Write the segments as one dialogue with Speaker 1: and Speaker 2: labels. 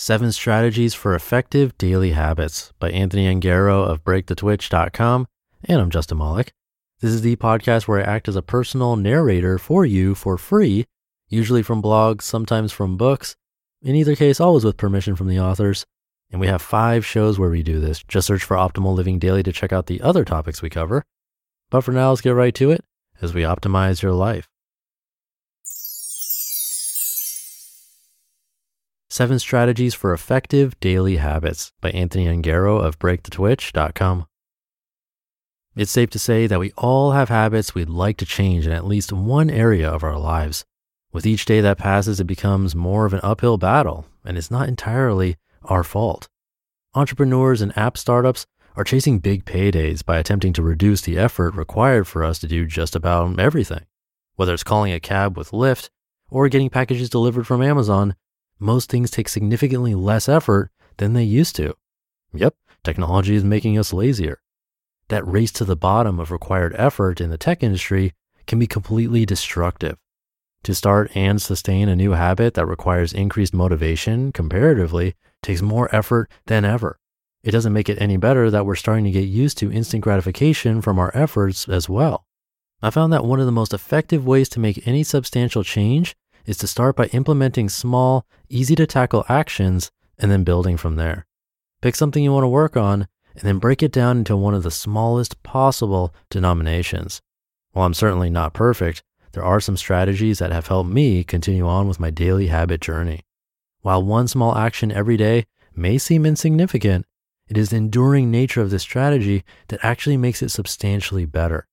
Speaker 1: Seven Strategies for Effective Daily Habits by Anthony Ongaro of BreakTheTwitch.com. And I'm Justin Malik. This is the podcast where I act as a personal narrator for you for free, usually from blogs, sometimes from books. In either case, always with permission from the authors. And we have five shows where we do this. Just search for Optimal Living Daily to check out the other topics we cover. But for now, let's get right to it as we optimize your life. Seven Strategies for Effective Daily Habits by Anthony Ongaro of BreakTheTwitch.com. It's safe to say that we all have habits we'd like to change in at least one area of our lives. With each day that passes, it becomes more of an uphill battle, and it's not entirely our fault. Entrepreneurs and app startups are chasing big paydays by attempting to reduce the effort required for us to do just about everything. Whether it's calling a cab with Lyft or getting packages delivered from Amazon, most things take significantly less effort than they used to. Yep, technology is making us lazier. That race to the bottom of required effort in the tech industry can be completely destructive. To start and sustain a new habit that requires increased motivation comparatively takes more effort than ever. It doesn't make it any better that we're starting to get used to instant gratification from our efforts as well. I found that one of the most effective ways to make any substantial change is to start by implementing small, easy to tackle actions and then building from there. Pick something you want to work on and then break it down into one of the smallest possible denominations. While I'm certainly not perfect, there are some strategies that have helped me continue on with my daily habit journey. While one small action every day may seem insignificant, it is the enduring nature of this strategy that actually makes it substantially better.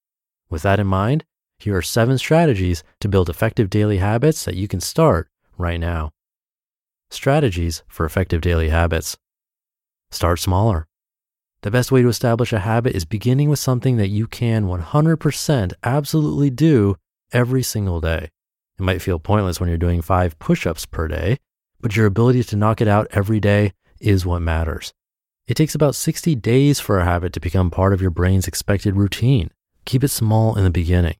Speaker 1: With that in mind, here are seven strategies to build effective daily habits that you can start right now. Strategies for effective daily habits. Start smaller. The best way to establish a habit is beginning with something that you can 100% absolutely do every single day. It might feel pointless when you're doing five push ups per day, but your ability to knock it out every day is what matters. It takes about 60 days for a habit to become part of your brain's expected routine. Keep it small in the beginning.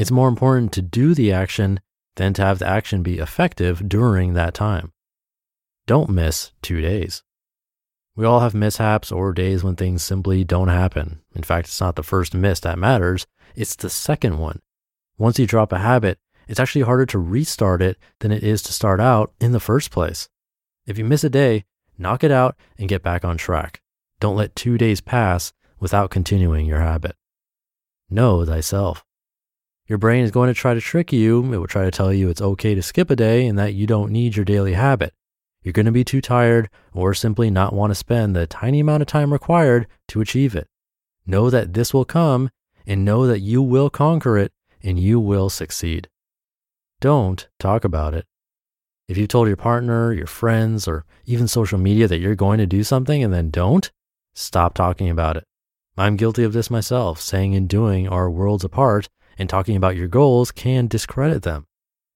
Speaker 1: It's more important to do the action than to have the action be effective during that time. Don't miss two days. We all have mishaps or days when things simply don't happen. In fact, it's not the first miss that matters, it's the second one. Once you drop a habit, it's actually harder to restart it than it is to start out in the first place. If you miss a day, knock it out and get back on track. Don't let two days pass without continuing your habit. Know thyself. Your brain is going to try to trick you. It will try to tell you it's okay to skip a day and that you don't need your daily habit. You're going to be too tired or simply not want to spend the tiny amount of time required to achieve it. Know that this will come and know that you will conquer it and you will succeed. Don't talk about it. If you've told your partner, your friends, or even social media that you're going to do something and then don't, stop talking about it. I'm guilty of this myself. Saying and doing are worlds apart, and talking about your goals can discredit them.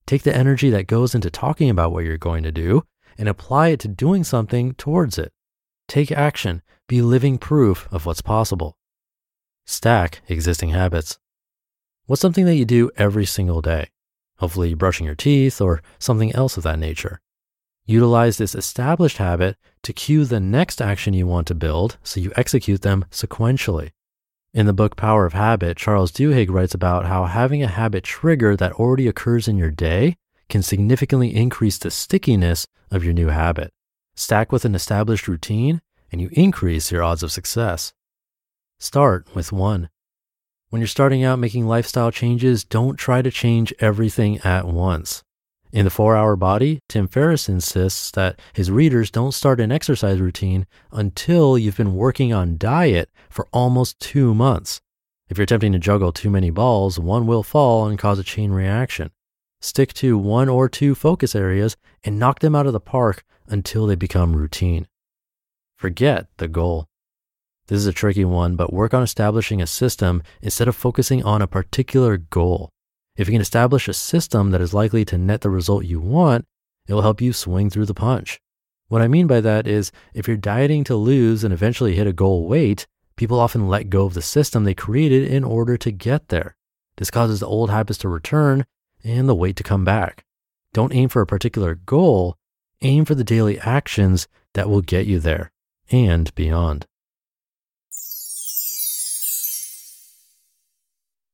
Speaker 1: Take the energy that goes into talking about what you're going to do and apply it to doing something towards it. Take action, be living proof of what's possible. Stack existing habits. What's something that you do every single day? Hopefully, brushing your teeth or something else of that nature. Utilize this established habit to cue the next action you want to build so you execute them sequentially. In the book Power of Habit, Charles Duhigg writes about how having a habit trigger that already occurs in your day can significantly increase the stickiness of your new habit. Stack with an established routine, and you increase your odds of success. Start with one. When you're starting out making lifestyle changes, don't try to change everything at once. In The 4 Hour Body, Tim Ferriss insists that his readers don't start an exercise routine until you've been working on diet for almost two months. If you're attempting to juggle too many balls, one will fall and cause a chain reaction. Stick to one or two focus areas and knock them out of the park until they become routine. Forget the goal. This is a tricky one, but work on establishing a system instead of focusing on a particular goal. If you can establish a system that is likely to net the result you want, it will help you swing through the punch. What I mean by that is if you're dieting to lose and eventually hit a goal weight, people often let go of the system they created in order to get there. This causes the old habits to return and the weight to come back. Don't aim for a particular goal, aim for the daily actions that will get you there and beyond.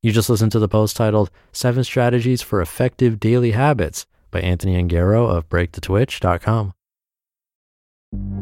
Speaker 1: You just listened to the post titled Seven Strategies for Effective Daily Habits by Anthony Ongaro of BreakTheTwitch.com.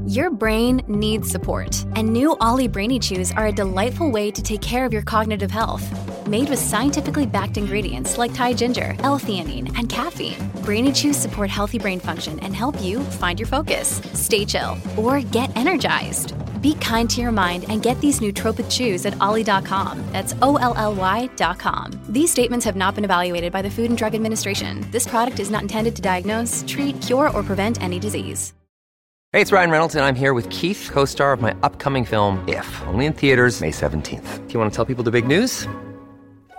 Speaker 2: Your brain needs support, and new Olly Brainy Chews are a delightful way to take care of your cognitive health. Made with scientifically backed ingredients like Thai ginger, L-theanine, and caffeine, Brainy Chews support healthy brain function and help you find your focus, stay chill, or get energized. Be kind to your mind and get these nootropic chews at olly.com. That's O L L Y.com. These statements have not been evaluated by the Food and Drug Administration. This product is not intended to diagnose, treat, cure, or prevent any disease.
Speaker 3: Hey, it's Ryan Reynolds, and I'm here with Keith, co star of my upcoming film, If, only in theaters, May 17th. Do you want to tell people the big news?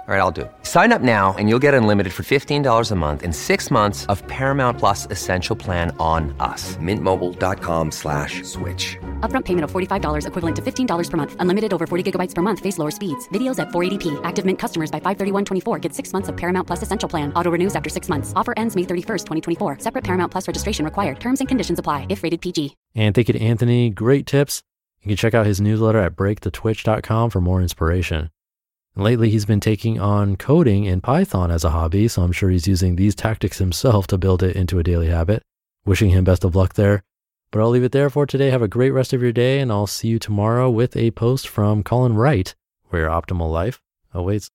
Speaker 3: All right, I'll do it. Sign up now and you'll get unlimited for $15 a month in six months of Paramount Plus Essential Plan on us. Mintmobile.com slash switch.
Speaker 4: Upfront payment of $45 equivalent to $15 per month. Unlimited over 40 gigabytes per month. Face lower speeds. Videos at 480p. Active Mint customers by 531.24 get six months of Paramount Plus Essential Plan. Auto renews after six months. Offer ends May 31st, 2024. Separate Paramount Plus registration required. Terms and conditions apply if rated PG.
Speaker 1: And thank you to Anthony. Great tips. You can check out his newsletter at breakthetwitch.com for more inspiration. Lately, he's been taking on coding in Python as a hobby, so I'm sure he's using these tactics himself to build it into a daily habit. Wishing him best of luck there. But I'll leave it there for today. Have a great rest of your day, and I'll see you tomorrow with a post from Colin Wright, where optimal life awaits.